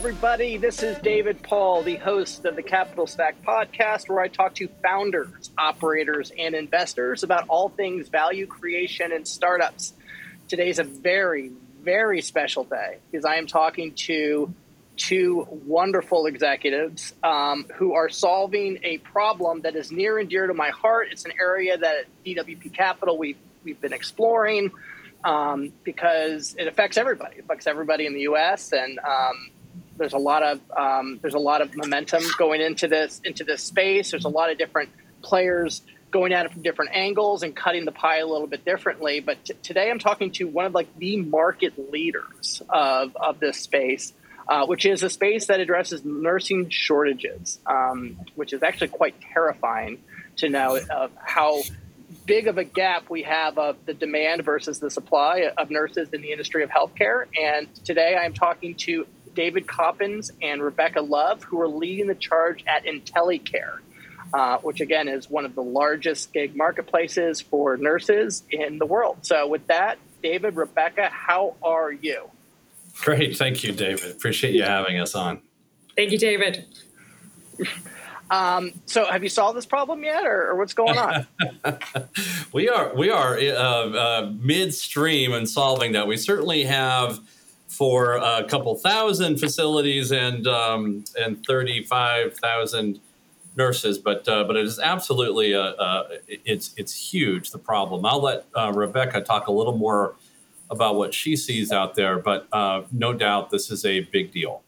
Everybody, this is David Paul, the host of the Capital Stack podcast, where I talk to founders, operators, and investors about all things value creation and startups. Today's a very, very special day because I am talking to two wonderful executives um, who are solving a problem that is near and dear to my heart. It's an area that at DWP Capital we've, we've been exploring um, because it affects everybody. It affects everybody in the U.S. and um, there's a lot of um, there's a lot of momentum going into this into this space. There's a lot of different players going at it from different angles and cutting the pie a little bit differently. But t- today I'm talking to one of like the market leaders of of this space. Uh, which is a space that addresses nursing shortages, um, which is actually quite terrifying to know of how big of a gap we have of the demand versus the supply of nurses in the industry of healthcare. And today I'm talking to David Coppins and Rebecca Love, who are leading the charge at IntelyCare, uh, which again is one of the largest gig marketplaces for nurses in the world. So, with that, David, Rebecca, how are you? Great. Thank you, David. Appreciate you having us on. Thank you, David. Um, so, have you solved this problem yet, or, or what's going on? we are we are uh, uh, midstream in solving that. We certainly have for a couple thousand facilities and um, and thirty five thousand nurses, but uh, but it is absolutely a, a, it's it's huge the problem. I'll let uh, Rebecca talk a little more about what she sees out there, but uh, no doubt this is a big deal.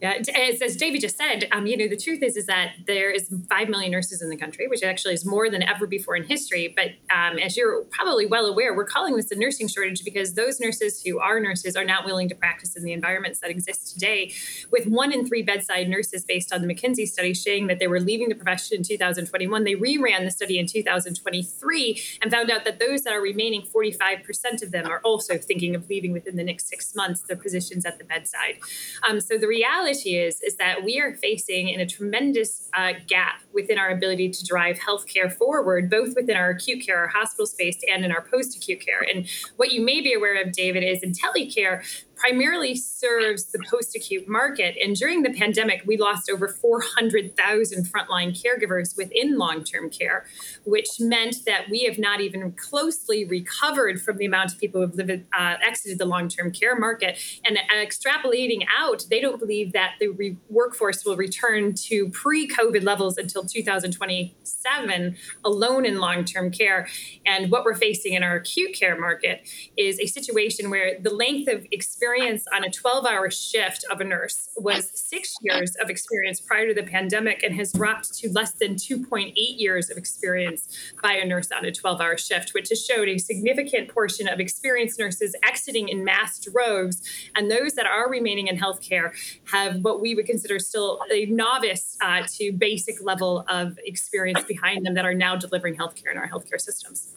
Yeah, as, as David just said, um, you know, the truth is is that there is five million nurses in the country, which actually is more than ever before in history. But um, as you're probably well aware, we're calling this a nursing shortage because those nurses who are nurses are not willing to practice in the environments that exist today. With one in three bedside nurses, based on the McKinsey study, saying that they were leaving the profession in 2021, they reran the study in 2023 and found out that those that are remaining, 45% of them are also thinking of leaving within the next six months their positions at the bedside. Um, so the reality reality is is that we are facing in a tremendous uh, gap within our ability to drive healthcare forward, both within our acute care, our hospital space, and in our post-acute care. And what you may be aware of, David, is IntelyCare primarily serves the post acute market. And during the pandemic, we lost over 400,000 frontline caregivers within long term care, which meant that we have not even closely recovered from the amount of people who have lived, uh, exited the long term care market. And uh, extrapolating out, they don't believe that the re- workforce will return to pre COVID levels until 2027 alone in long term care. And what we're facing in our acute care market is a situation where the length of experience experience on a 12 hour shift of a nurse was six years of experience prior to the pandemic and has dropped to less than 2.8 years of experience by a nurse on a 12 hour shift, which has showed a significant portion of experienced nurses exiting in mass droves. And those that are remaining in healthcare have what we would consider still a novice uh, to basic level of experience behind them that are now delivering healthcare in our healthcare systems.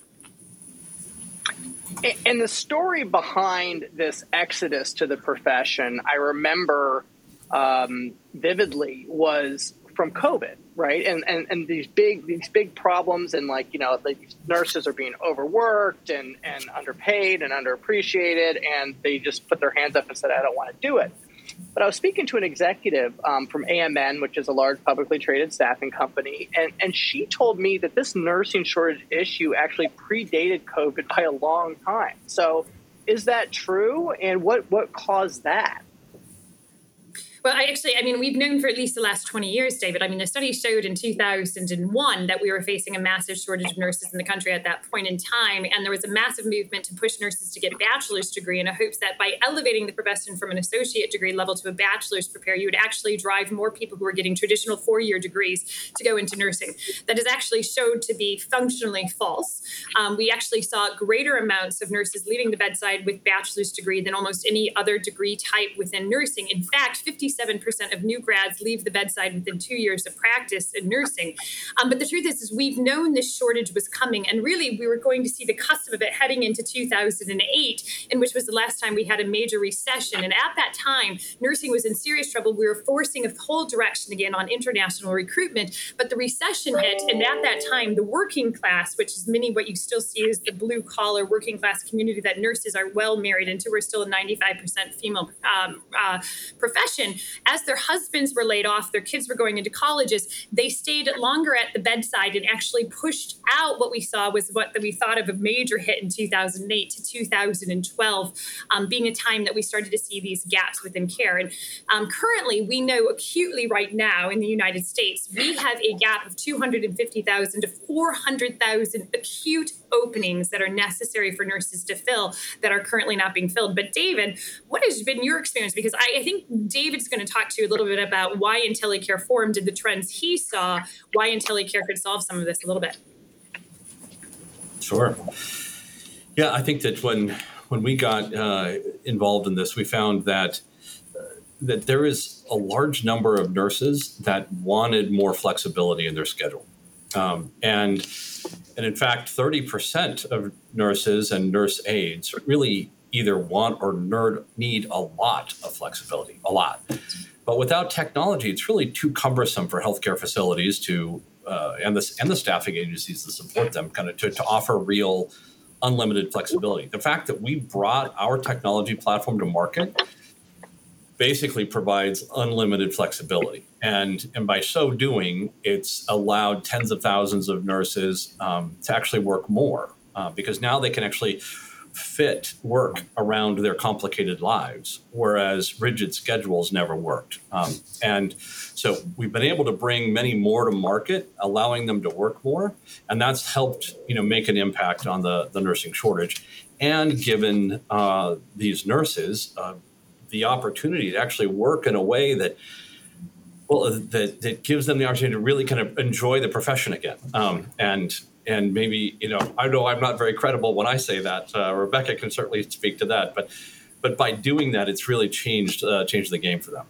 And the story behind this exodus to the profession, I remember um, vividly, was from COVID, right? And, and and these big these big problems, and like you know, these nurses are being overworked and and underpaid and underappreciated, and they just put their hands up and said, "I don't want to do it." But I was speaking to an executive um, from AMN, which is a large publicly traded staffing company, and, and she told me that this nursing shortage issue actually predated COVID by a long time. So, is that true? And what, what caused that? Well, I actually, I mean, we've known for at least the last 20 years, David. I mean, the study showed in 2001 that we were facing a massive shortage of nurses in the country at that point in time. And there was a massive movement to push nurses to get a bachelor's degree in a hopes that by elevating the profession from an associate degree level to a bachelor's prepare, you would actually drive more people who are getting traditional four year degrees to go into nursing. That is actually showed to be functionally false. Um, we actually saw greater amounts of nurses leaving the bedside with bachelor's degree than almost any other degree type within nursing. In fact, 50 57% of new grads leave the bedside within two years of practice in nursing. Um, but the truth is, is, we've known this shortage was coming, and really we were going to see the cusp of it heading into 2008, in which was the last time we had a major recession. And at that time, nursing was in serious trouble. We were forcing a whole direction again on international recruitment, but the recession hit, and at that time, the working class, which is many what you still see is the blue collar working class community that nurses are well married into, we're still a 95% female um, uh, profession as their husbands were laid off, their kids were going into colleges, they stayed longer at the bedside and actually pushed out what we saw was what we thought of a major hit in 2008 to 2012, um, being a time that we started to see these gaps within care. And um, currently, we know acutely right now in the United States, we have a gap of 250,000 to 400,000 acute openings that are necessary for nurses to fill that are currently not being filled. But David, what has been your experience? Because I, I think David's going to talk to you a little bit about why IntelyCare formed and the trends he saw, why IntelyCare could solve some of this a little bit. Sure. Yeah, I think that when when we got uh, involved in this, we found that uh, that there is a large number of nurses that wanted more flexibility in their schedule, um, and and in fact, thirty percent of nurses and nurse aides really either want or need a lot of flexibility, a lot. But without technology, it's really too cumbersome for healthcare facilities to uh, and the and the staffing agencies that support them, kind of to, to offer real unlimited flexibility. The fact that we brought our technology platform to market basically provides unlimited flexibility. And, and by so doing, it's allowed tens of thousands of nurses um, to actually work more uh, because now they can actually fit work around their complicated lives, whereas rigid schedules never worked. Um, and so we've been able to bring many more to market, allowing them to work more, and that's helped you know make an impact on the the nursing shortage, and given uh, these nurses uh, the opportunity to actually work in a way that well that, that gives them the opportunity to really kind of enjoy the profession again um, and and maybe you know I know I'm not very credible when I say that. Uh, Rebecca can certainly speak to that, but but by doing that, it's really changed uh, changed the game for them.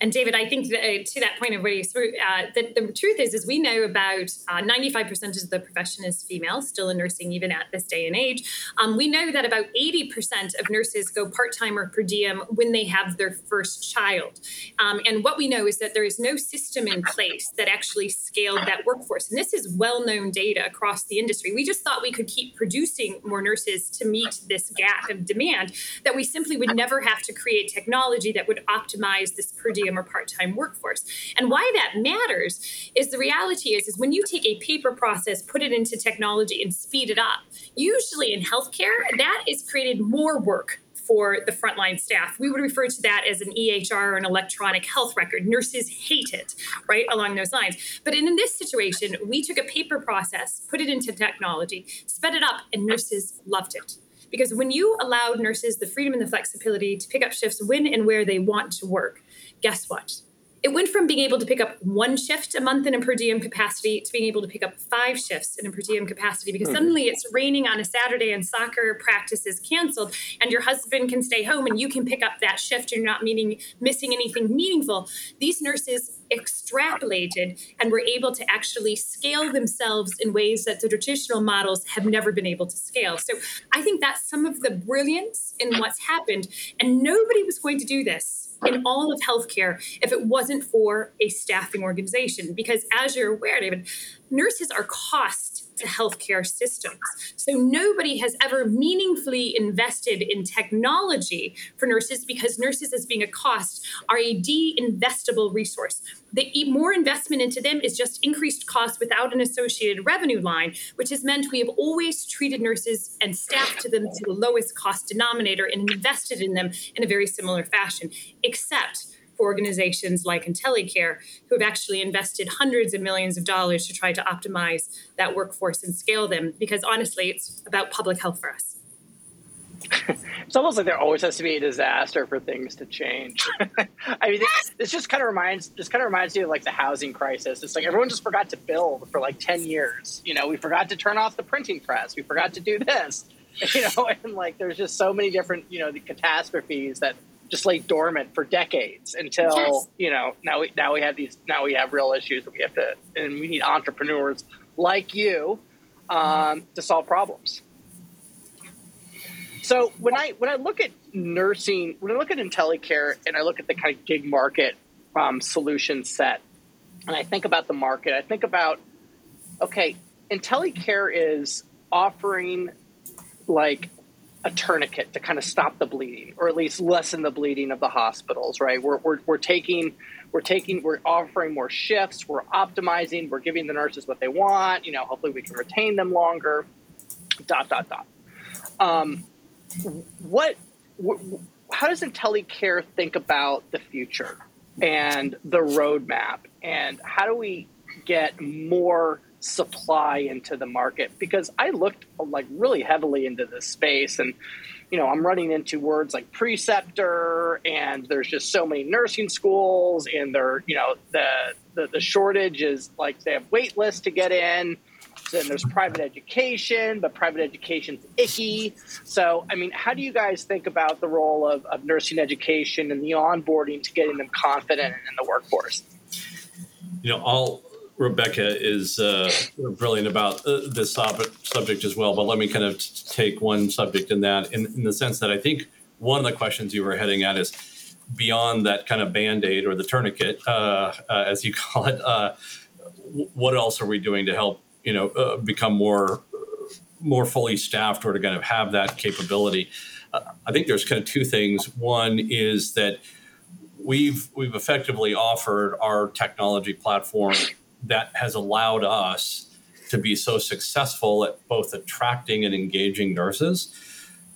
And David, I think that, uh, to that point of where you uh, the, the truth is, is we know about uh, 95% of the profession is female, still in nursing, even at this day and age. Um, we know that about 80% of nurses go part time or per diem when they have their first child. Um, and what we know is that there is no system in place that actually scaled that workforce. And this is well known data across the industry. We just thought we could keep producing more nurses to meet this gap of demand, that we simply would never have to create technology that would optimize this per diem diem or part-time workforce. And why that matters is the reality is, is when you take a paper process, put it into technology and speed it up, usually in healthcare, that is created more work for the frontline staff. We would refer to that as an EHR or an electronic health record. Nurses hate it, right? Along those lines. But in, in this situation, we took a paper process, put it into technology, sped it up, and nurses loved it. Because when you allowed nurses the freedom and the flexibility to pick up shifts when and where they want to work, guess what? It went from being able to pick up one shift a month in a per diem capacity to being able to pick up five shifts in a per diem capacity because mm-hmm. suddenly it's raining on a Saturday and soccer practice is canceled and your husband can stay home and you can pick up that shift. You're not meaning, missing anything meaningful. These nurses extrapolated and were able to actually scale themselves in ways that the traditional models have never been able to scale. So I think that's some of the brilliance in what's happened. And nobody was going to do this in all of healthcare if it wasn't for a staffing organization. Because as you're aware, David, nurses are cost to healthcare systems. So nobody has ever meaningfully invested in technology for nurses because nurses, as being a cost, are a de-investable resource. The more investment into them is just increased cost without an associated revenue line, which has meant we have always treated nurses and staff to them to the lowest cost denominator and invested in them in a very similar fashion, except organizations like IntelyCare, who have actually invested hundreds of millions of dollars to try to optimize that workforce and scale them, because honestly, it's about public health for us. it's almost like there always has to be a disaster for things to change. I mean, this, this just kind of reminds this kind of reminds me of like the housing crisis. It's like everyone just forgot to build for like ten years. You know, we forgot to turn off the printing press. We forgot to do this. You know, and like there's just so many different you know the catastrophes that just lay dormant for decades until yes. you know now we now we have these now we have real issues that we have to and we need entrepreneurs like you um, to solve problems. So when I when I look at nursing, when I look at IntelyCare and I look at the kind of gig market um, solution set, and I think about the market, I think about okay, IntelyCare is offering like a tourniquet to kind of stop the bleeding or at least lessen the bleeding of the hospitals right? We're, we're, we're taking we're taking we're offering more shifts we're optimizing we're giving the nurses what they want you know hopefully we can retain them longer dot dot dot. Um, what wh- how does IntelyCare think about the future and the roadmap? And how do we get more supply into the market because I looked like really heavily into this space. And you know I'm running into words like preceptor and there's just so many nursing schools and they're you know the the, the shortage is like they have wait lists to get in. Then there's private education but private education's icky. So I mean how do you guys think about the role of, of nursing education and the onboarding to getting them confident in the workforce? You know all Rebecca is uh, brilliant about uh, this subject as well. But let me kind of t- take one subject in that, in, in, the sense that I think one of the questions you were heading at is beyond that kind of band aid or the tourniquet, uh, uh as you call it. Uh, what else are we doing to help you know uh, become more more fully staffed or to kind of have that capability? I think there's kind of two things. One is that we've we've effectively offered our technology platform that has allowed us to be so successful at both attracting and engaging nurses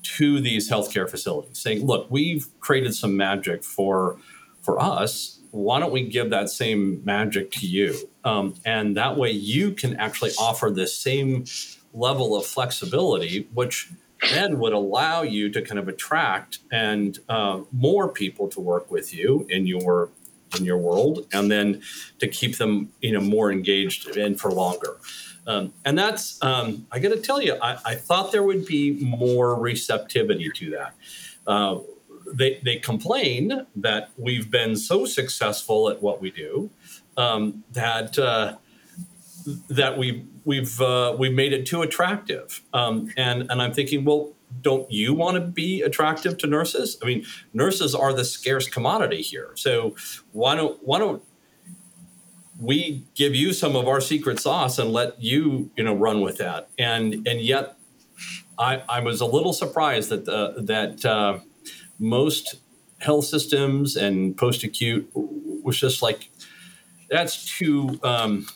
to these healthcare facilities saying look we've created some magic for for us. Why don't we give that same magic to you? Um, and that way you can actually offer the same level of flexibility which then would allow you to kind of attract and uh, more people to work with you in your in your world, and then to keep them you know more engaged and for longer. Um, and that's um, I got to tell you, I, I, thought there would be more receptivity to that. Uh, they they complain that we've been so successful at what we do um, that uh, that we we've uh, we've made it too attractive. Um, and and I'm thinking, well, don't you want to be attractive to nurses? I mean, nurses are the scarce commodity here. So why don't why don't we give you some of our secret sauce and let you you know run with that? And and yet, I, I was a little surprised that the, that uh, most health systems and post acute was just like that's too. Um,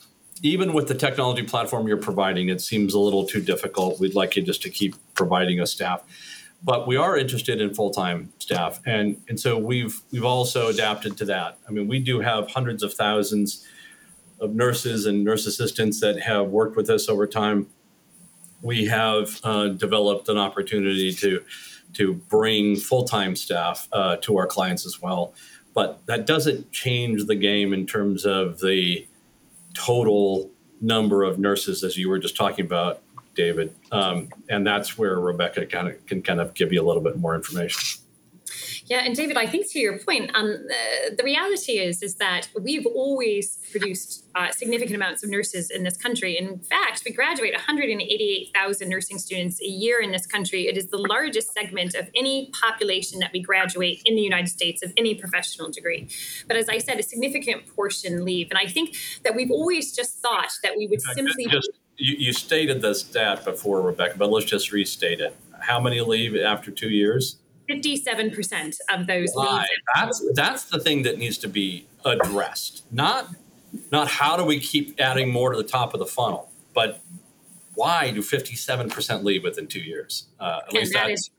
even with the technology platform you're providing, it seems a little too difficult. We'd like you just to keep providing us staff. But we are interested in full-time staff, and and so we've we've also adapted to that. I mean, we do have hundreds of thousands of nurses and nurse assistants that have worked with us over time. We have uh, developed an opportunity to to bring full-time staff uh, to our clients as well, but that doesn't change the game in terms of the total number of nurses, as you were just talking about, David. Um, and that's where Rebecca kind of can kind of give you a little bit more information. Yeah, and David, I think to your point, um, the, the reality is is that we've always produced uh, significant amounts of nurses in this country. In fact, we graduate 188,000 nursing students a year in this country. It is the largest segment of any population that we graduate in the United States of any professional degree. But as I said, a significant portion leave, and I think that we've always just thought that we would simply just you, you stated the stat before, Rebecca, but let's just restate it. How many leave after two years? 57% of those Why? leave. That's that's the thing that needs to be addressed. Not not how do we keep adding more to the top of the funnel, but why do 57% leave within two years? Uh, at And least that that's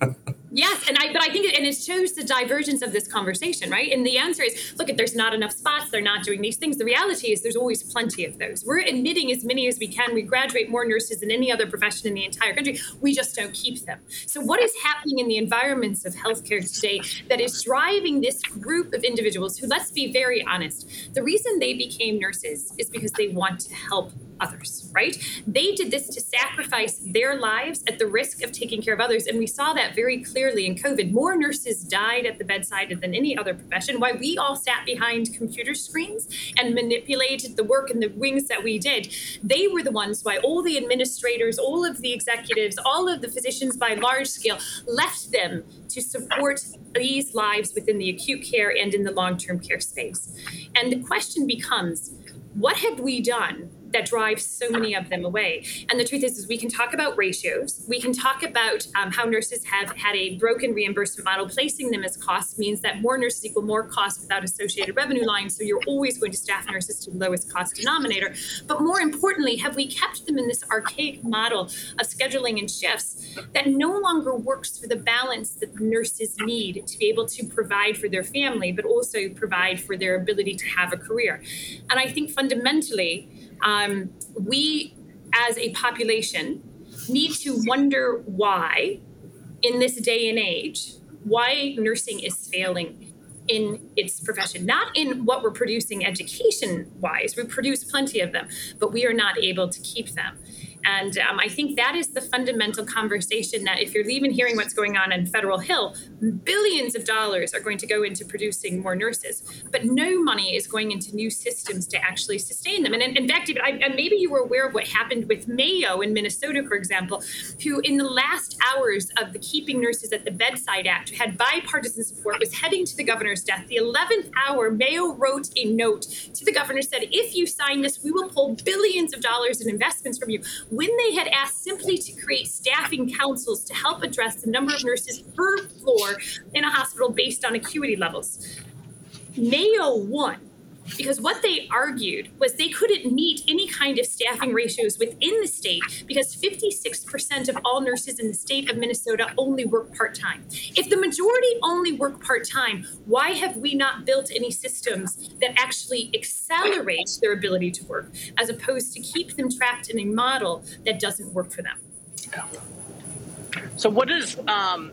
is- Yes, and I but I think it, and it shows the divergence of this conversation, right? And the answer is, look, if there's not enough spots, they're not doing these things. The reality is, there's always plenty of those. We're admitting as many as we can. We graduate more nurses than any other profession in the entire country. We just don't keep them. So, what is happening in the environments of healthcare today that is driving this group of individuals who, let's be very honest, the reason they became nurses is because they want to help others, right? They did this to sacrifice their lives at the risk of taking care of others. And we saw that very clearly in COVID. More nurses died at the bedside than any other profession. Why we all sat behind computer screens and manipulated the work and the wings that we did. They were the ones why all the administrators, all of the executives, all of the physicians by large scale left them to support these lives within the acute care and in the long term care space. And the question becomes, what have we done that drives so many of them away? And the truth is, is we can talk about ratios. We can talk about um, how nurses have had a broken reimbursement model. Placing them as costs means that more nurses equal more costs without associated revenue lines. So you're always going to staff nurses to the lowest cost denominator. But more importantly, have we kept them in this archaic model of scheduling and shifts that no longer works for the balance that nurses need to be able to provide for their family, but also provide for their ability to have a career? And I think fundamentally, um, we as a population need to wonder why, in this day and age, why nursing is failing in its profession. Not in what we're producing education wise, we produce plenty of them, but we are not able to keep them. And um, I think that is the fundamental conversation that if you're even hearing what's going on in Federal Hill, billions of dollars are going to go into producing more nurses, but no money is going into new systems to actually sustain them. And in, in fact, David, I, and maybe you were aware of what happened with Mayo in Minnesota, for example, who in the last hours of the Keeping Nurses at the Bedside Act, who had bipartisan support, was heading to the governor's death. The 11th hour, Mayo wrote a note to the governor, said, if you sign this, we will pull billions of dollars in investments from you when they had asked simply to create staffing councils to help address the number of nurses per floor in a hospital based on acuity levels. Mayo won because what they argued was they couldn't meet any kind of staffing ratios within the state because 56% of all nurses in the state of Minnesota only work part time. If the majority only work part time, why have we not built any systems that actually accelerate their ability to work as opposed to keep them trapped in a model that doesn't work for them? So what is um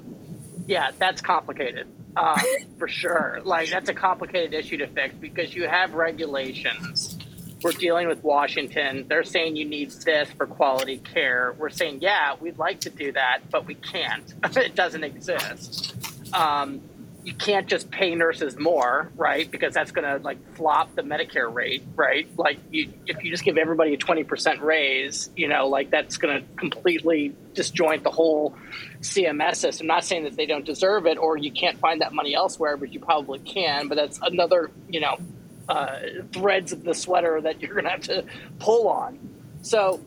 yeah, that's complicated. Uh, for sure. Like that's a complicated issue to fix because you have regulations. We're dealing with Washington. They're saying you need this for quality care. We're saying, yeah, we'd like to do that, but we can't. it doesn't exist. Um, you can't just pay nurses more, right? Because that's going to like flop the Medicare rate, right? Like you, if you just give everybody a 20% raise, you know, like that's going to completely disjoint the whole CMS system. I'm not saying that they don't deserve it or you can't find that money elsewhere, but you probably can. But that's another, you know, uh, threads of the sweater that you're going to have to pull on. So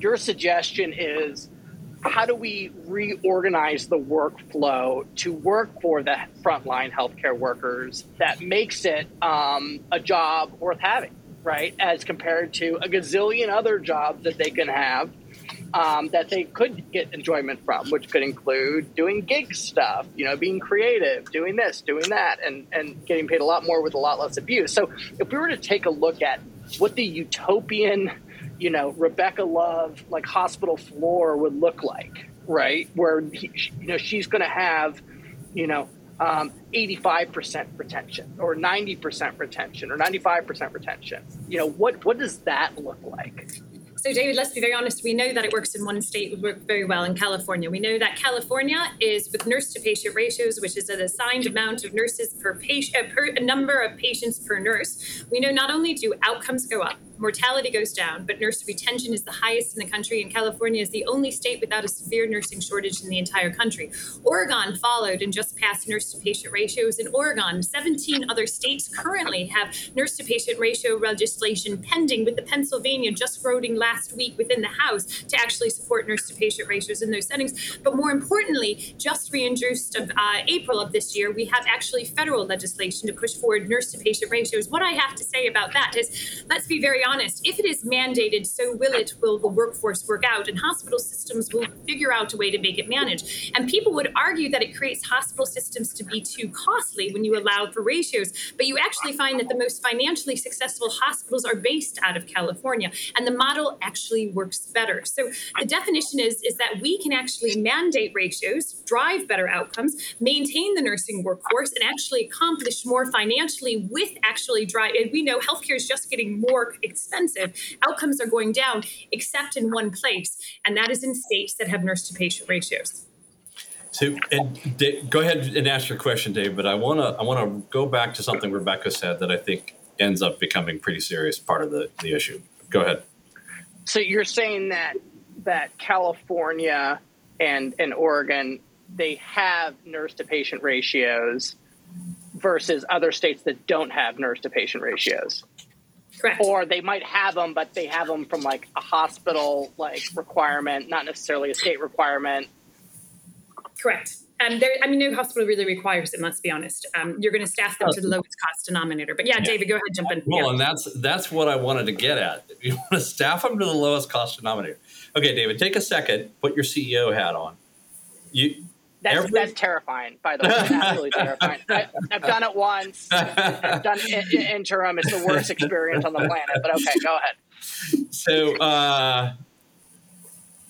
your suggestion is how do we reorganize the workflow to work for the frontline healthcare workers that makes it um, a job worth having, right? As compared to a gazillion other jobs that they can have um, that they could get enjoyment from, which could include doing gig stuff, you know, being creative, doing this, doing that, and, and getting paid a lot more with a lot less abuse. So if we were to take a look at what the utopian you know Rebecca Love like hospital floor would look like, right? Where he, you know she's going to have, you know, um, 85% retention or 90% retention or 95% retention. You know, what what does that look like? So, David, let's be very honest. We know that it works in one state, would work very well in California. We know that California is with nurse to patient ratios, which is an assigned amount of nurses per patient, uh, per a number of patients per nurse. We know not only do outcomes go up, mortality goes down, but nurse retention is the highest in the country, and California is the only state without a severe nursing shortage in the entire country. Oregon followed and just passed nurse to patient ratios. In Oregon, 17 other states currently have nurse to patient ratio legislation pending, with the Pennsylvania just voting last week within the House to actually support nurse to patient ratios in those settings. But more importantly, just reintroduced of uh, April of this year, we have actually federal legislation to push forward nurse to patient ratios. What I have to say about that is, let's be very honest. If it is mandated, so will it. Will the workforce work out, and hospital systems will figure out a way to make it manage. And people would argue that it creates hospital systems to be too costly when you allow for ratios, but you actually find that the most financially successful hospitals are based out of California, and the model actually works better. So the definition is is that we can actually mandate ratios, drive better outcomes, maintain the nursing workforce, and actually accomplish more financially with actually drive. And we know healthcare is just getting more. Outcomes are going down, except in one place, and that is in states that have nurse to patient ratios. So, and Dave, go ahead and ask your question, Dave. But I want to I want to go back to something Rebecca said that I think ends up becoming pretty serious part of the, the issue. Go ahead. So you're saying that that California and and Oregon they have nurse to patient ratios versus other states that don't have nurse to patient ratios. Correct. Or they might have them, but they have them from like a hospital like requirement, not necessarily a state requirement. Correct. Um, there, I mean, no hospital really requires it. Let's be honest. Um, you're going to staff them to the lowest cost denominator. But yeah, yeah. David, go ahead, jump in. Well, yeah. and that's that's what I wanted to get at. You want to staff them to the lowest cost denominator. Okay, David, take a second. Put your CEO hat on. You. That's, every... that's terrifying, by the way. Absolutely terrifying. I, have done it once. I've done it in, interim. It's the worst experience on the planet. But okay, go ahead. So, uh,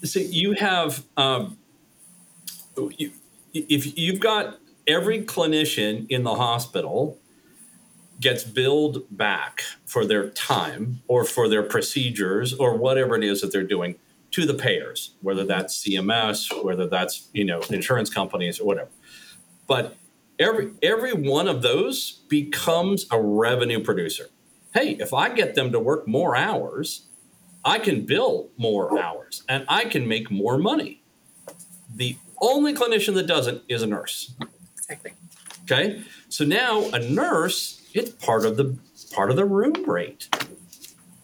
so you have um, you, if you've got every clinician in the hospital gets billed back for their time or for their procedures or whatever it is that they're doing to the payers, whether mm-hmm. that's CMS, whether that's you know insurance companies or whatever. But every every one of those becomes a revenue producer. Hey, if I get them to work more hours, I can bill more hours and I can make more money. The only clinician that doesn't is a nurse. Exactly. Okay. So now a nurse, it's part of the part of the room rate.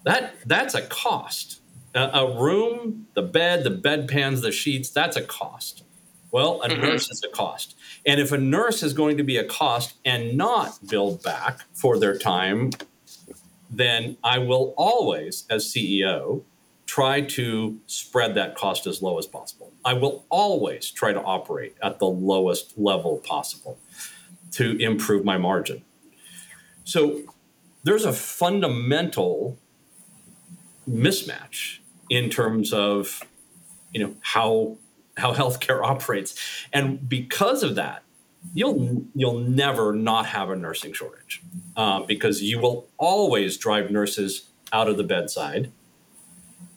That that's a cost. A, room, the bed, the bedpans, the sheets, that's a cost. Well, a mm-hmm. nurse is a cost. And if a nurse is going to be a cost and not billed back for their time, then I will always, as CEO, try to spread that cost as low as possible. I will always try to operate at the lowest level possible to improve my margin. So there's a fundamental mismatch in terms of you know how how healthcare operates. And because of that you'll you'll never not have a nursing shortage uh, because you will always drive nurses out of the bedside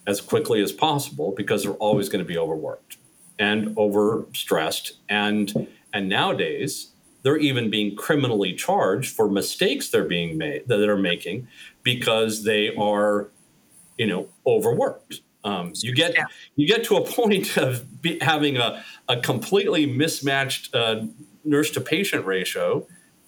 as quickly as possible because they're always going to be overworked and overstressed. And and nowadays they're even being criminally charged for mistakes they're being made that they're making because they are you know overworked um, you get yeah. you get to a point of be, having a, a completely mismatched uh, nurse to patient ratio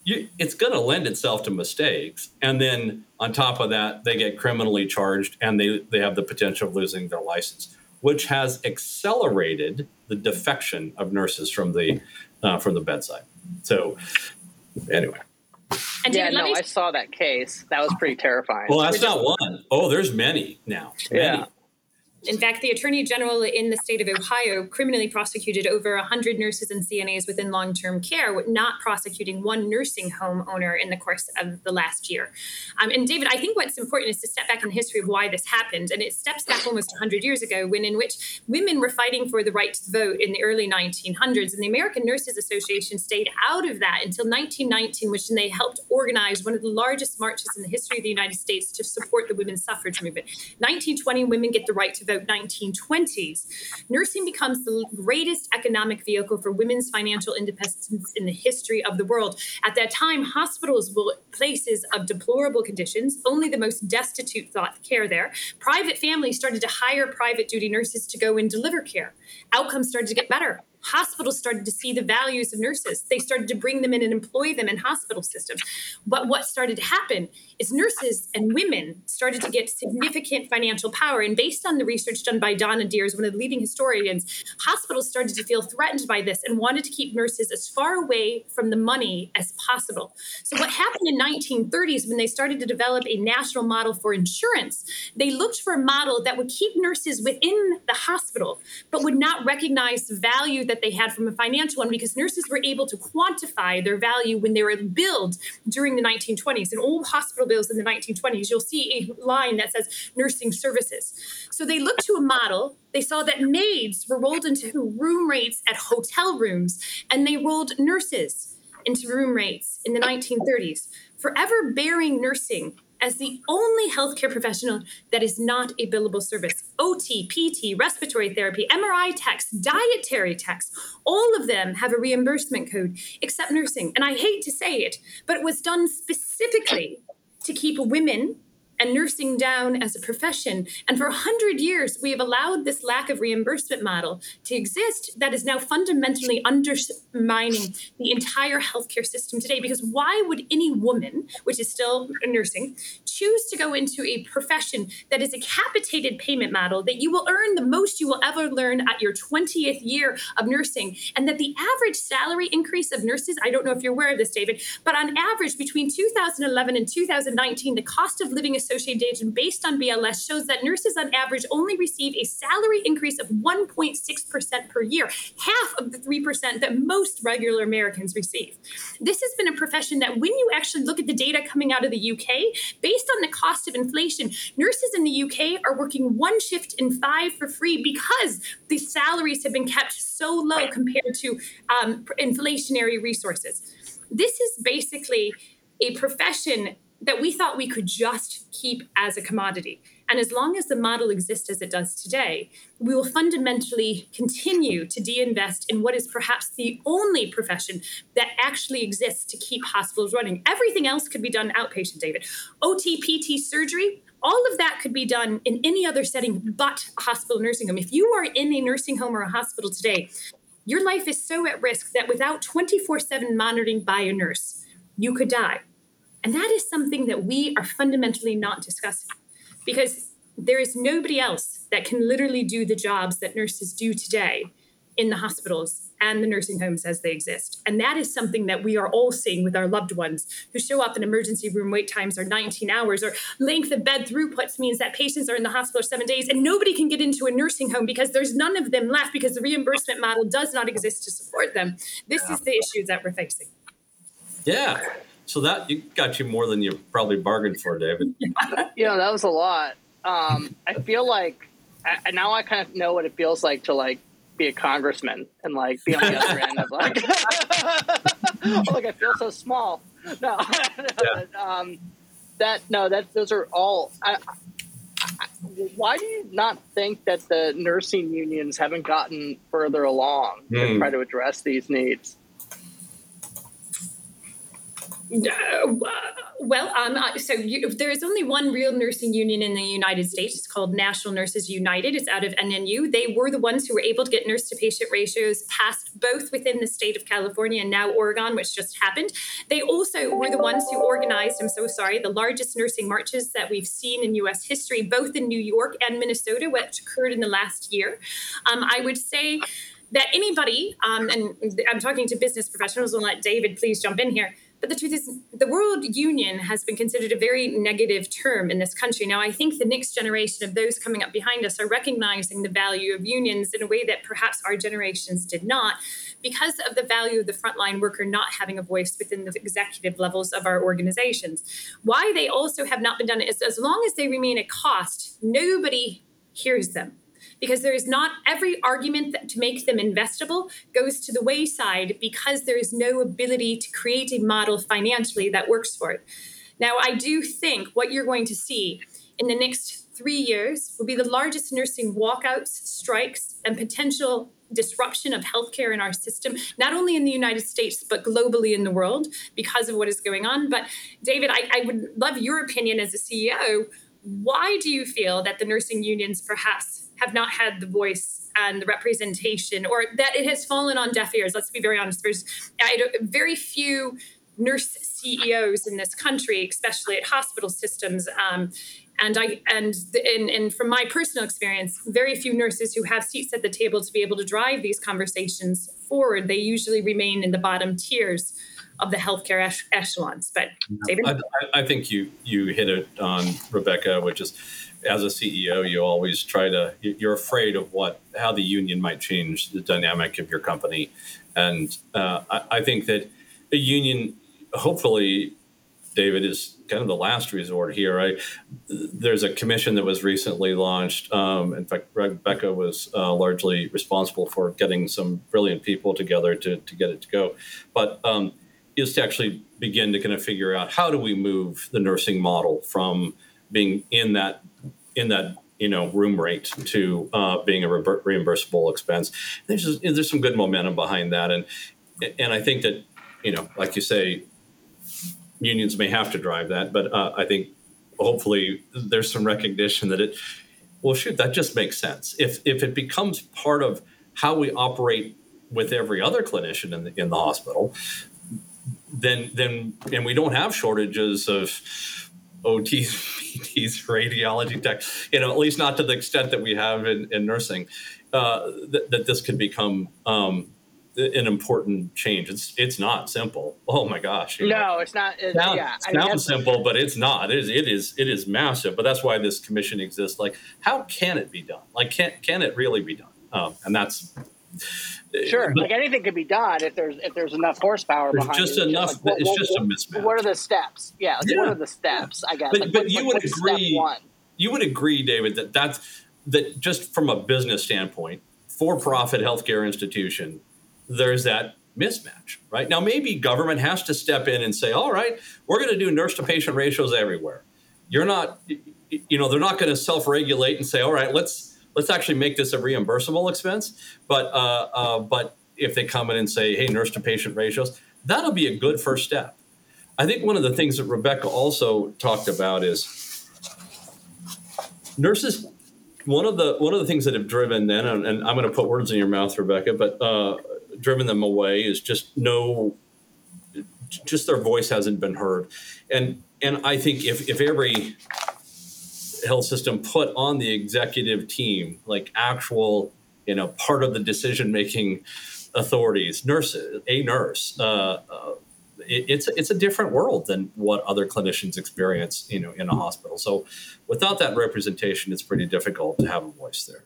you, it's going to lend itself to mistakes. And then on top of that, they get criminally charged and they, they have the potential of losing their license, which has accelerated the defection of nurses from the uh, from the bedside. So, anyway. And yeah, no, I saw that case. That was pretty terrifying. Well, that's not one. Oh, there's many now. Many. Yeah. In fact, the Attorney General in the state of Ohio criminally prosecuted over 100 nurses and CNAs within long term care, not prosecuting one nursing home owner in the course of the last year. Um, and David, I think what's important is to step back in history of why this happened. And it steps back almost 100 years ago, when in which women were fighting for the right to vote in the early 1900s. And the American Nurses Association stayed out of that until 1919, which they helped organize one of the largest marches in the history of the United States to support the women's suffrage movement. 1920, women get the right to vote. 1920s, nursing becomes the greatest economic vehicle for women's financial independence in the history of the world. At that time, hospitals were places of deplorable conditions. Only the most destitute thought care there. Private families started to hire private duty nurses to go and deliver care. Outcomes started to get better hospitals started to see the values of nurses. They started to bring them in and employ them in hospital systems. But what started to happen is nurses and women started to get significant financial power. And based on the research done by Donna Diers, one of the leading historians, hospitals started to feel threatened by this and wanted to keep nurses as far away from the money as possible. So what happened in 1930s when they started to develop a national model for insurance, they looked for a model that would keep nurses within the hospital, but would not recognize the value that they had from a financial one because nurses were able to quantify their value when they were billed during the 1920s. In old hospital bills in the 1920s, you'll see a line that says nursing services. So they looked to a model. They saw that maids were rolled into room rates at hotel rooms, and they rolled nurses into room rates in the 1930s. Forever bearing nursing as the only healthcare professional that is not a billable service. OT, PT, respiratory therapy, MRI techs, dietary techs, all of them have a reimbursement code except nursing. And I hate to say it, but it was done specifically to keep women and nursing down as a profession. And for 100 years, we have allowed this lack of reimbursement model to exist that is now fundamentally undermining the entire healthcare system today. Because why would any woman, which is still nursing, choose to go into a profession that is a capitated payment model that you will earn the most you will ever learn at your 20th year of nursing? And that the average salary increase of nurses, I don't know if you're aware of this, David, but on average, between 2011 and 2019, the cost of living is Association based on BLS shows that nurses on average only receive a salary increase of 1.6% per year, half of the 3% that most regular Americans receive. This has been a profession that, when you actually look at the data coming out of the UK, based on the cost of inflation, nurses in the UK are working one shift in five for free because the salaries have been kept so low compared to um, inflationary resources. This is basically a profession that we thought we could just keep as a commodity. And as long as the model exists as it does today, we will fundamentally continue to de-invest in what is perhaps the only profession that actually exists to keep hospitals running. Everything else could be done outpatient, David. OT, PT, surgery, all of that could be done in any other setting but a hospital nursing home. If you are in a nursing home or a hospital today, your life is so at risk that without 24 7 monitoring by a nurse, you could die. And that is something that we are fundamentally not discussing because there is nobody else that can literally do the jobs that nurses do today in the hospitals and the nursing homes as they exist. And that is something that we are all seeing with our loved ones who show up in emergency room wait times are 19 hours or length of bed throughputs means that patients are in the hospital seven days and nobody can get into a nursing home because there's none of them left because the reimbursement model does not exist to support them. This is the issue that we're facing. Yeah. So that you got you more than you probably bargained for, David. you know, that was a lot. Um, I feel like I, now I kind of know what it feels like to like be a congressman and like be on the other end of like, oh, like I feel so small. No, yeah. um, that no, that those are all. I, I, why do you not think that the nursing unions haven't gotten further along mm. to hmm. try to address these needs? Uh, well, um, so you, there is only one real nursing union in the United States. It's called National Nurses United. It's out of NNU. They were the ones who were able to get nurse to patient ratios passed both within the state of California and now Oregon, which just happened. They also were the ones who organized, I'm so sorry, the largest nursing marches that we've seen in US history, both in New York and Minnesota, which occurred in the last year. Um, I would say that anybody, um, and I'm talking to business professionals, and let David please jump in here but the truth is, the World Union has been considered a very negative term in this country. Now, I think the next generation of those coming up behind us are recognizing the value of unions in a way that perhaps our generations did not, because of the value of the frontline worker not having a voice within the executive levels of our organizations. Why they also have not been done is as long as they remain a cost, nobody hears them because there is not every argument that, to make them investable goes to the wayside because there is no ability to create a model financially that works for it. Now, I do think what you're going to see in the next three years will be the largest nursing walkouts, strikes, and potential disruption of healthcare in our system, not only in the United States, but globally in the world because of what is going on. But, David, I, I would love your opinion as a CEO. Why do you feel that the nursing unions perhaps have not had the voice and the representation, or that it has fallen on deaf ears? Let's be very honest. There's very few nurse CEOs in this country, especially at hospital systems. Um, and I and, and and from my personal experience, very few nurses who have seats at the table to be able to drive these conversations forward. They usually remain in the bottom tiers of the healthcare ech- echelons. But David, I, I, think you you hit it on Rebecca, which is as a CEO, you always try to you're afraid of what how the union might change the dynamic of your company, and uh, I, I think that a union hopefully David, is kind of the last resort here. Right? There's a commission that was recently launched. Um, in fact, Rebecca was uh, largely responsible for getting some brilliant people together to, to get it to go. But um, is to actually begin to kind of figure out how do we move the nursing model from being in that in that you know room rate to uh, being a reimbursable expense. There's there's some good momentum behind that, and and I think that you know, like you say, unions may have to drive that, but uh, I think hopefully there's some recognition that it, well, shoot, that just makes sense. If if it becomes part of how we operate with every other clinician in the, in the hospital, then then and we don't have shortages of OTs, PTs, radiology tech, you know, at least not to the extent that we have in, in nursing, uh, that, that this could become um, an important change. It's it's not simple. Oh my gosh! No, know. it's not. It, sounds, yeah, I mean, simple, but it's not. It is it is it is massive. But that's why this commission exists. Like, how can it be done? Like, can can it really be done? Um, and that's sure. But, like anything can be done if there's if there's enough horsepower there's behind just it. Enough, it's just, like, it's just a mismatch. What are the steps? Yeah, like, yeah. What are the steps? I guess. But, like, but what, you would agree. You would agree, David, that that's that just from a business standpoint, for-profit healthcare institution, there's that mismatch, right? Now, maybe government has to step in and say, all right, we're going to do nurse to patient ratios everywhere. You're not, you know, they're not going to self regulate and say, all right, let's, let's actually make this a reimbursable expense. But, uh, uh, but if they come in and say, hey, nurse to patient ratios, that'll be a good first step. I think one of the things that Rebecca also talked about is nurses. One of the one of the things that have driven then, and, and I'm going to put words in your mouth, Rebecca, but uh, driven them away is just no just their voice hasn't been heard and and i think if if every health system put on the executive team like actual you know part of the decision making authorities nurses a nurse uh, uh, it, it's it's a different world than what other clinicians experience you know in a hospital. So without that representation it's pretty difficult to have a voice there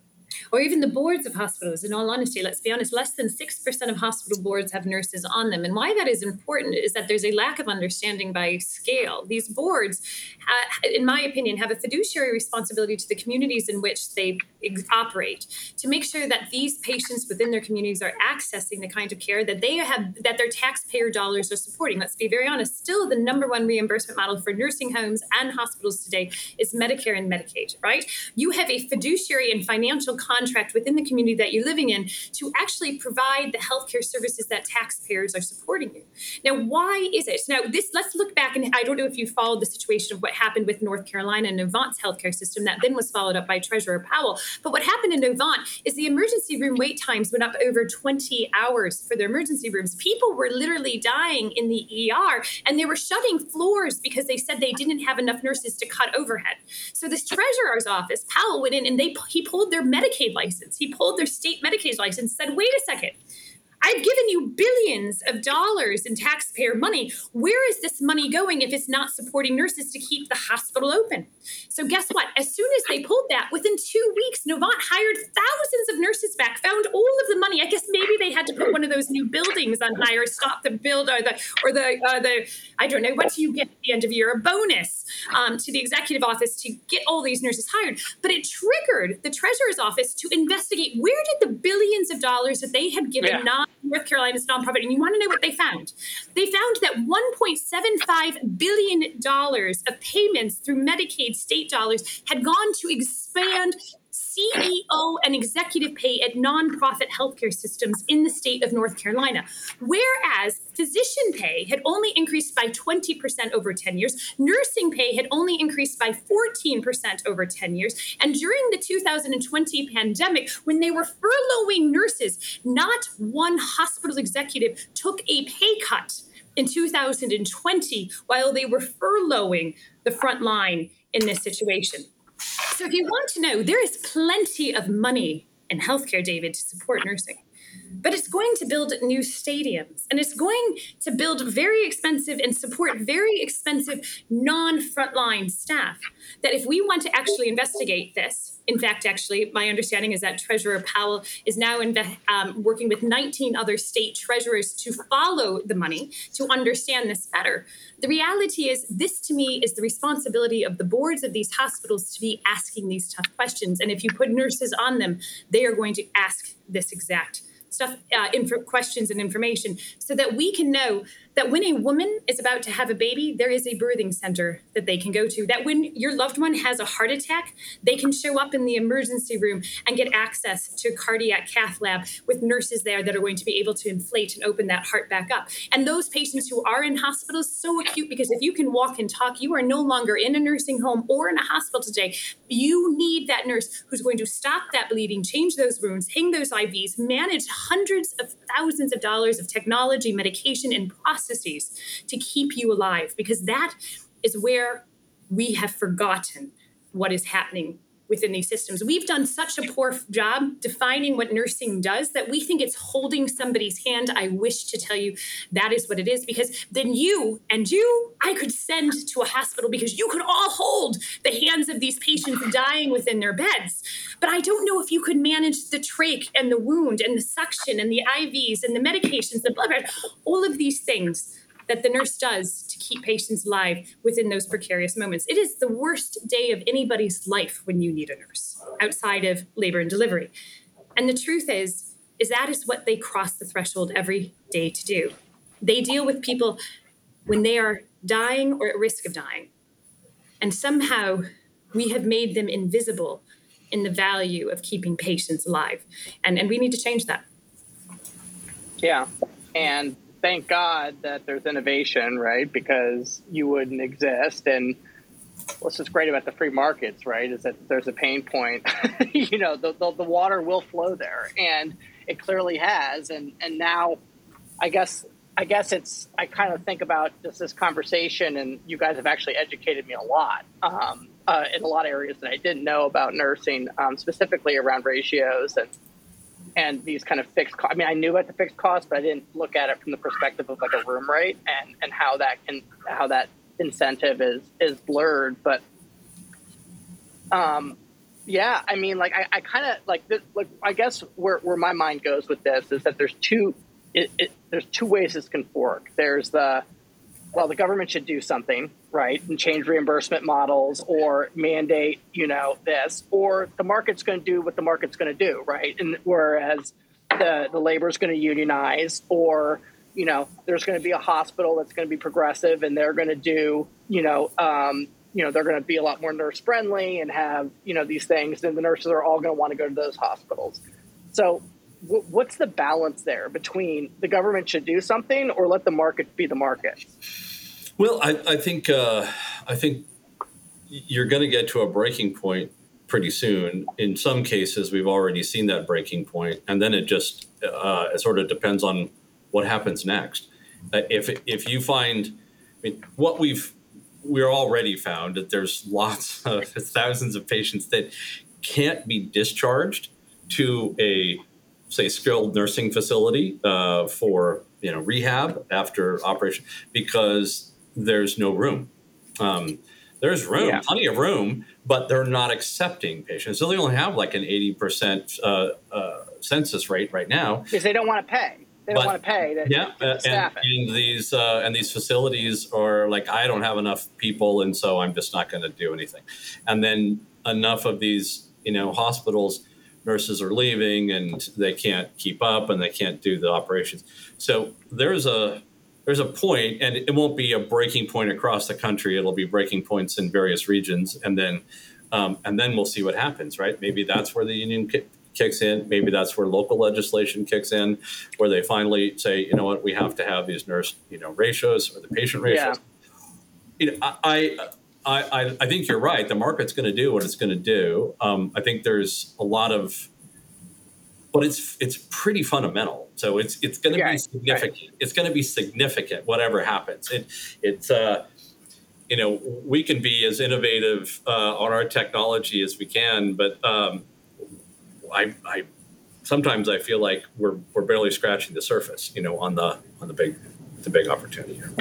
or even the boards of hospitals. In all honesty, let's be honest, less than 6% of hospital boards have nurses on them. And why that is important is that there's a lack of understanding by scale. These boards, uh, in my opinion, have a fiduciary responsibility to the communities in which they operate to make sure that these patients within their communities are accessing the kind of care that they have, that their taxpayer dollars are supporting. Let's be very honest, still the number one reimbursement model for nursing homes and hospitals today is Medicare and Medicaid, right? You have a fiduciary and financial contract within the community that you're living in to actually provide the healthcare services that taxpayers are supporting you. Now, why is it? Now, this let's look back and I don't know if you followed the situation of what happened with North Carolina and Novant's healthcare system that then was followed up by Treasurer Folwell. But what happened in Novant is the emergency room wait times went up over 20 hours for their emergency rooms. People were literally dying in the ER and they were shutting floors because they said they didn't have enough nurses to cut overhead. So this treasurer's office, Folwell went in and they he pulled their Medicaid license. He pulled their state Medicaid license, said, wait a second. I've given you billions of dollars in taxpayer money. Where is this money going if it's not supporting nurses to keep the hospital open? So, guess what? As soon as they pulled that, within two weeks, Novant hired thousands of nurses back, found all of the money. I guess maybe they had to put one of those new buildings on hire, stop the build, or the, or the, uh, the I don't know, what do you get at the end of year? A bonus um, to the executive office to get all these nurses hired. But it triggered the treasurer's office to investigate where did the billions of dollars that they had given yeah. non North Carolina's nonprofit, and you want to know what they found? They found that $1.75 billion of payments through Medicaid state dollars had gone to expand CEO and executive pay at nonprofit healthcare systems in the state of North Carolina. Whereas physician pay had only increased by 20% over 10 years, nursing pay had only increased by 14% over 10 years. And during the 2020 pandemic, when they were furloughing nurses, not one hospital executive took a pay cut in 2020 while they were furloughing the front line in this situation. So, if you want to know, there is plenty of money in healthcare, David, to support nursing. But it's going to build new stadiums and it's going to build very expensive and support very expensive non frontline staff. That if we want to actually investigate this, in fact, actually, my understanding is that Treasurer Folwell is now um, working with 19 other state treasurers to follow the money to understand this better. The reality is, this to me is the responsibility of the boards of these hospitals to be asking these tough questions. And if you put nurses on them, they are going to ask this exact stuff, uh, inf- questions and information, so that we can know that when a woman is about to have a baby, there is a birthing center that they can go to. That when your loved one has a heart attack, they can show up in the emergency room and get access to a cardiac cath lab with nurses there that are going to be able to inflate and open that heart back up. And those patients who are in hospitals, so acute because if you can walk and talk, you are no longer in a nursing home or in a hospital today. You need that nurse who's going to stop that bleeding, change those wounds, hang those IVs, manage hundreds of thousands of dollars of technology, medication, and to keep you alive because that is where we have forgotten what is happening within these systems. We've done such a poor job defining what nursing does that we think it's holding somebody's hand. I wish to tell you that is what it is because then you and you, I could send to a hospital because you could all hold the hands of these patients dying within their beds. But I don't know if you could manage the trach and the wound and the suction and the IVs and the medications, the blood pressure, all of these things that the nurse does to keep patients alive within those precarious moments. It is the worst day of anybody's life when you need a nurse outside of labor and delivery. And the truth is, is that is what they cross the threshold every day to do. They deal with people when they are dying or at risk of dying. And somehow we have made them invisible in the value of keeping patients alive. And, and we need to change that. Yeah. And thank God that there's innovation, right? Because you wouldn't exist. And what's just great about the free markets, right, is that there's a pain point. you know, the, the, the, water will flow there, and it clearly has. And and now, I guess I guess it's I kind of think about just this conversation, and you guys have actually educated me a lot um, uh, in a lot of areas that I didn't know about nursing, um, specifically around ratios and and these kind of fixed costs. I mean, I knew about the fixed costs, but I didn't look at it from the perspective of like a room rate and, and how that can how that incentive is is blurred. But um, yeah, I mean, like I, I kind of like this, like I guess where where my mind goes with this is that there's two it, it, there's two ways this can work. There's the well, the government should do something, right, and change reimbursement models or mandate, you know, this, or the market's going to do what the market's going to do, right? And whereas the the labor is going to unionize, or you know, there's going to be a hospital that's going to be progressive, and they're going to do, you know, um, you know, they're going to be a lot more nurse friendly and have, you know, these things. Then the nurses are all going to want to go to those hospitals. So what's the balance there between the government should do something or let the market be the market? Well, I, I think uh, I think you're going to get to a breaking point pretty soon. In some cases, we've already seen that breaking point, and then it just uh, it sort of depends on what happens next. Uh, if if you find, I mean, what we've we're already found that there's lots of thousands of patients that can't be discharged to a say skilled nursing facility uh, for you know rehab after operation because there's no room. Um, there's room, yeah. plenty of room, but they're not accepting patients. So they only have like an 80% uh, uh, census rate right now. Because they don't want to pay. They don't want to pay. Yeah, and, and, these uh, and these facilities are like, I don't have enough people, and so I'm just not going to do anything. And then enough of these, you know, hospitals nurses are leaving and they can't keep up and they can't do the operations. So there's a there's a point, and it won't be a breaking point across the country. It'll be breaking points in various regions, and then um, and then we'll see what happens. Right? Maybe that's where the union ki- kicks in. Maybe that's where local legislation kicks in, where they finally say, you know what, we have to have these nurse you know ratios or the patient ratios. Yeah. You know, I, I I I think you're right. The market's going to do what it's going to do. Um, I think there's a lot of but it's it's pretty fundamental. So it's it's going to be significant. It's going to be significant, whatever happens. It it's uh, you know we can be as innovative uh, on our technology as we can, but um, I, I sometimes I feel like we're we're barely scratching the surface. You know, on the on the big the big opportunity here.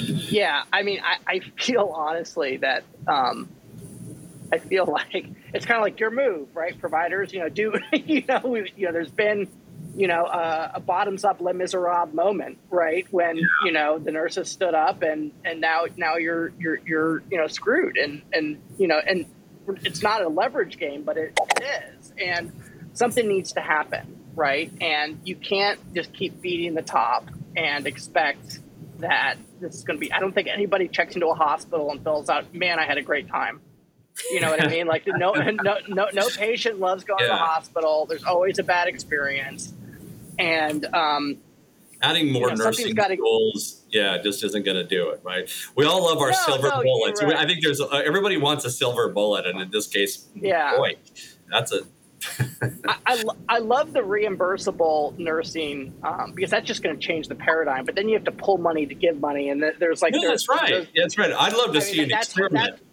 Yeah, I mean, I, I feel honestly that um, I feel like it's kind of like your move, right? Providers, you know, do you know, we, you know, there's been, you know, uh, a bottoms up Les Miserables moment, right? When you know the nurses stood up, and and now now you're you're you're you know screwed, and and you know, and it's not a leverage game, but it, it is, and something needs to happen, right? And you can't just keep feeding the top and expect that this is going to be. I don't think anybody checks into a hospital and fills out, "Man, I had a great time." You know what I mean? Like no, no, no, no patient loves going to the hospital. There's always a bad experience, and um, Adding more You know, nursing gotta- schools, yeah, just isn't going to do it, right? We all love our No, silver no, bullets. right. I think there's uh, everybody wants a silver bullet, and in this case, Yeah. boy, that's a I, I, lo- I love the reimbursable nursing um, because that's just going to change the paradigm. But then you have to pull money to give money, and th- there's like no, there's, that's right. there's- Yeah, that's right. I'd love to I see mean, an experiment. that-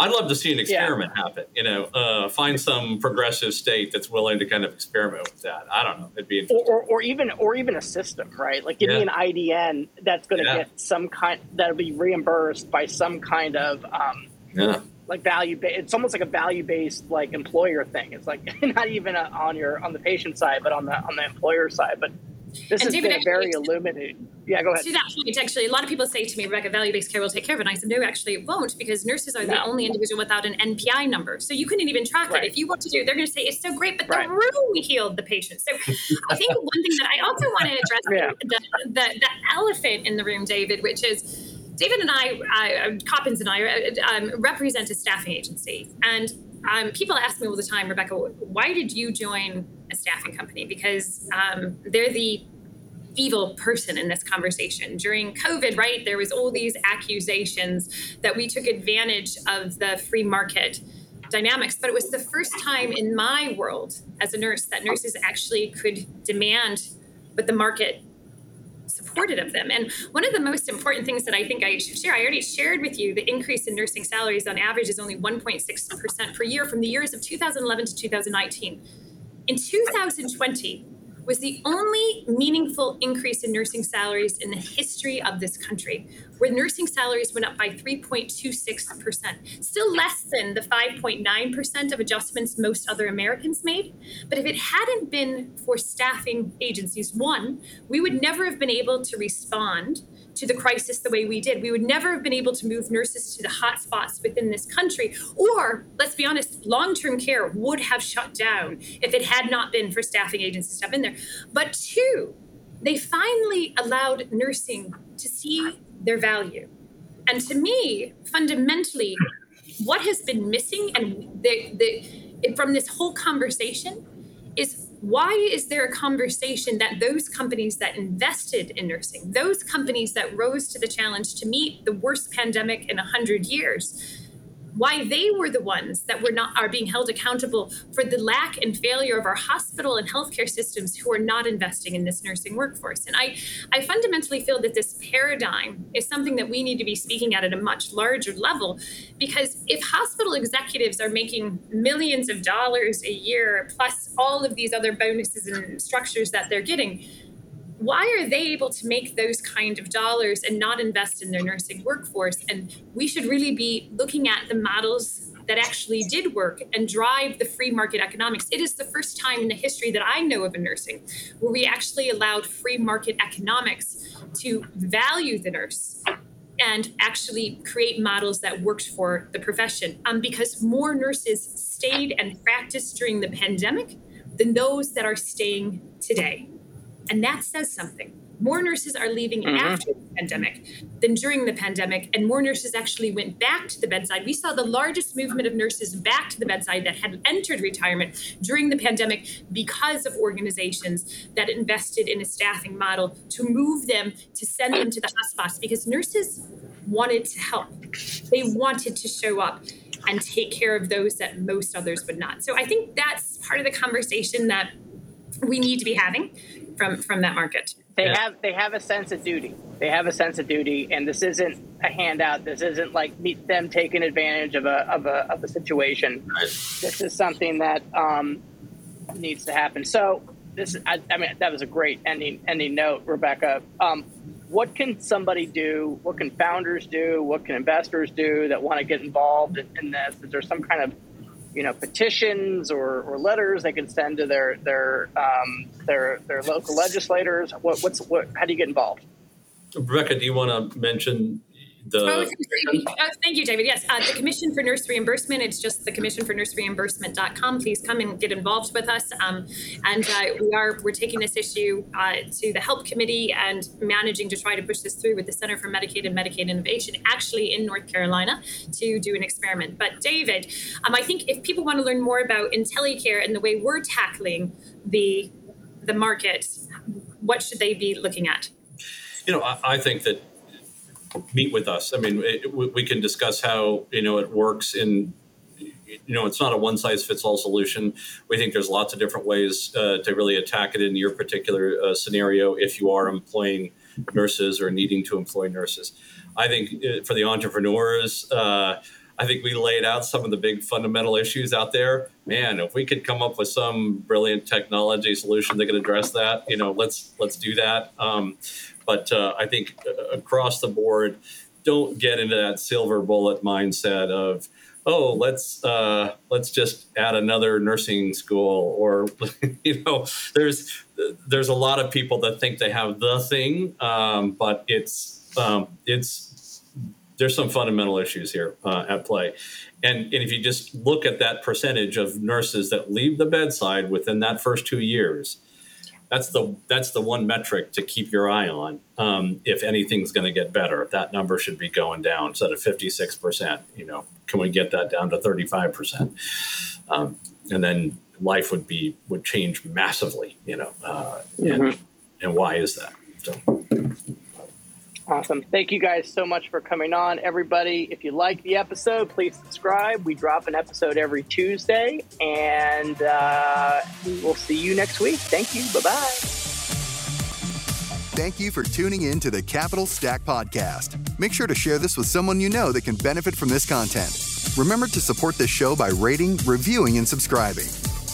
I'd love to see an Yeah. experiment happen. You know, uh, find some progressive state that's willing to kind of experiment with that. I don't know. It'd be or, interesting. or, or even or even a system, right? Like give me an IDN that's going to Yeah. get some kind that'll be reimbursed by some kind of um, yeah. like value. Ba- it's almost like a value based like employer thing. It's like not even uh on your on the patient side, but on the on the employer side. But this And has David, been a very illuminating. Yeah, go ahead. To that point, actually, a lot of people say to me, Rebecca, value based care will take care of it. And I said, no, actually, it won't because nurses are the only individual without an NPI number. So you couldn't even track Right. it. If you want to do it, they're going to say it's so great, but Right. the room healed the patient. So I think one thing that I also want to address Yeah. the, the, the elephant in the room, David, which is David and I, I Coppins and I, uh, um, represent a staffing agency. And um, people ask me all the time, Rebecca, why did you join a staffing company? Because um, they're the evil person in this conversation. During COVID, right, there was all these accusations that we took advantage of the free market dynamics, but it was the first time in my world as a nurse that nurses actually could demand what the market supported of them. And one of the most important things that I think I should share, I already shared with you, the increase in nursing salaries on average is only 1.6% per year from the years of 2011 to 2019. In 2020 was the only meaningful increase in nursing salaries in the history of this country, where nursing salaries went up by 3.26%, still less than the 5.9% of adjustments most other Americans made. But if it hadn't been for staffing agencies, one, we would never have been able to respond to the crisis the way we did. We would never have been able to move nurses to the hot spots within this country. Or, let's be honest, long term care would have shut down if it had not been for staffing agencies to step in there. But two, they finally allowed nursing to see their value. And to me, fundamentally, what has been missing and the, the, from this whole conversation is why is there a conversation that those companies that invested in nursing, those companies that rose to the challenge to meet the worst pandemic in 100 years, why they were the ones that were not are being held accountable for the lack and failure of our hospital and healthcare systems who are not investing in this nursing workforce. And I, I fundamentally feel that this paradigm is something that we need to be speaking at at a much larger level, because if hospital executives are making millions of dollars a year plus all of these other bonuses and structures that they're getting why are they able to make those kind of dollars and not invest in their nursing workforce? And we should really be looking at the models that actually did work and drive the free market economics. It is the first time in the history that I know of in nursing where we actually allowed free market economics to value the nurse and actually create models that worked for the profession. Um, because more nurses stayed and practiced during the pandemic than those that are staying today. And that says something more nurses are leaving mm-hmm. after the pandemic than during the pandemic, and more nurses actually went back to the bedside. We saw the largest movement of nurses back to the bedside that had entered retirement during the pandemic because of organizations that invested in a staffing model to move them, to send them to the hotspots, because nurses wanted to help. They wanted to show up and take care of those that most others would not. So I think that's part of the conversation that we need to be having from from that market they yeah. have they have a sense of duty. They have a sense of duty, and this isn't a handout. This isn't like meet them taking advantage of a of a of a situation. Right. This is something that um, needs to happen. So this, I, I, mean, that was a great ending ending note, Rebecca. Um, what can somebody do? What can founders do? What can investors do that want to get involved in, in this? Is there some kind of you know petitions or, or letters they can send to their their um, their their local legislators? What, what's what? How do you get involved? Rebecca, do you want to mention the oh, uh, thank you. David. Yes uh, the commission for nurse reimbursement it's just the commission for nurse reimbursement.com please come and get involved with us. Um, and uh, we are we're taking this issue uh, to the help committee and managing to try to push this through with the center for medicaid and medicaid innovation actually in north carolina to do an experiment. But david um, i think if people want to learn more about IntelyCare and the way we're tackling the the market what should they be looking at? You know I, I think that meet with us. I mean, it, we can discuss how you know it works in. You know, it's not a one size fits all solution. We think there's lots of different ways uh, to really attack it in your particular uh, scenario if you are employing nurses or needing to employ nurses. I think uh, for the entrepreneurs, uh, I think we laid out some of the big fundamental issues out there. Man, if we could come up with some brilliant technology solution that could address that, you know, let's let's do that. Um, but uh, I think uh, across the board, don't get into that silver bullet mindset of oh let's uh, let's just add another nursing school or you know there's there's a lot of people that think they have the thing um, but it's um, it's there's some fundamental issues here uh, at play. And, and if you just look at that percentage of nurses that leave the bedside within that first two years that's the that's the one metric to keep your eye on. Um, if anything's going to get better, that number should be going down instead of fifty six percent. You know, can we get that down to thirty five percent? Um, and then life would be would change massively. You know, uh, mm-hmm. and, and why is that? So. Awesome. Thank you guys so much for coming on. Everybody, if you like the episode, please subscribe. We drop an episode every Tuesday, and uh, we will see you next week. Thank you. Bye bye. Thank you for tuning in to the Capital Stack Podcast. Make sure to share this with someone you know that can benefit from this content. Remember to support this show by rating, reviewing, and subscribing.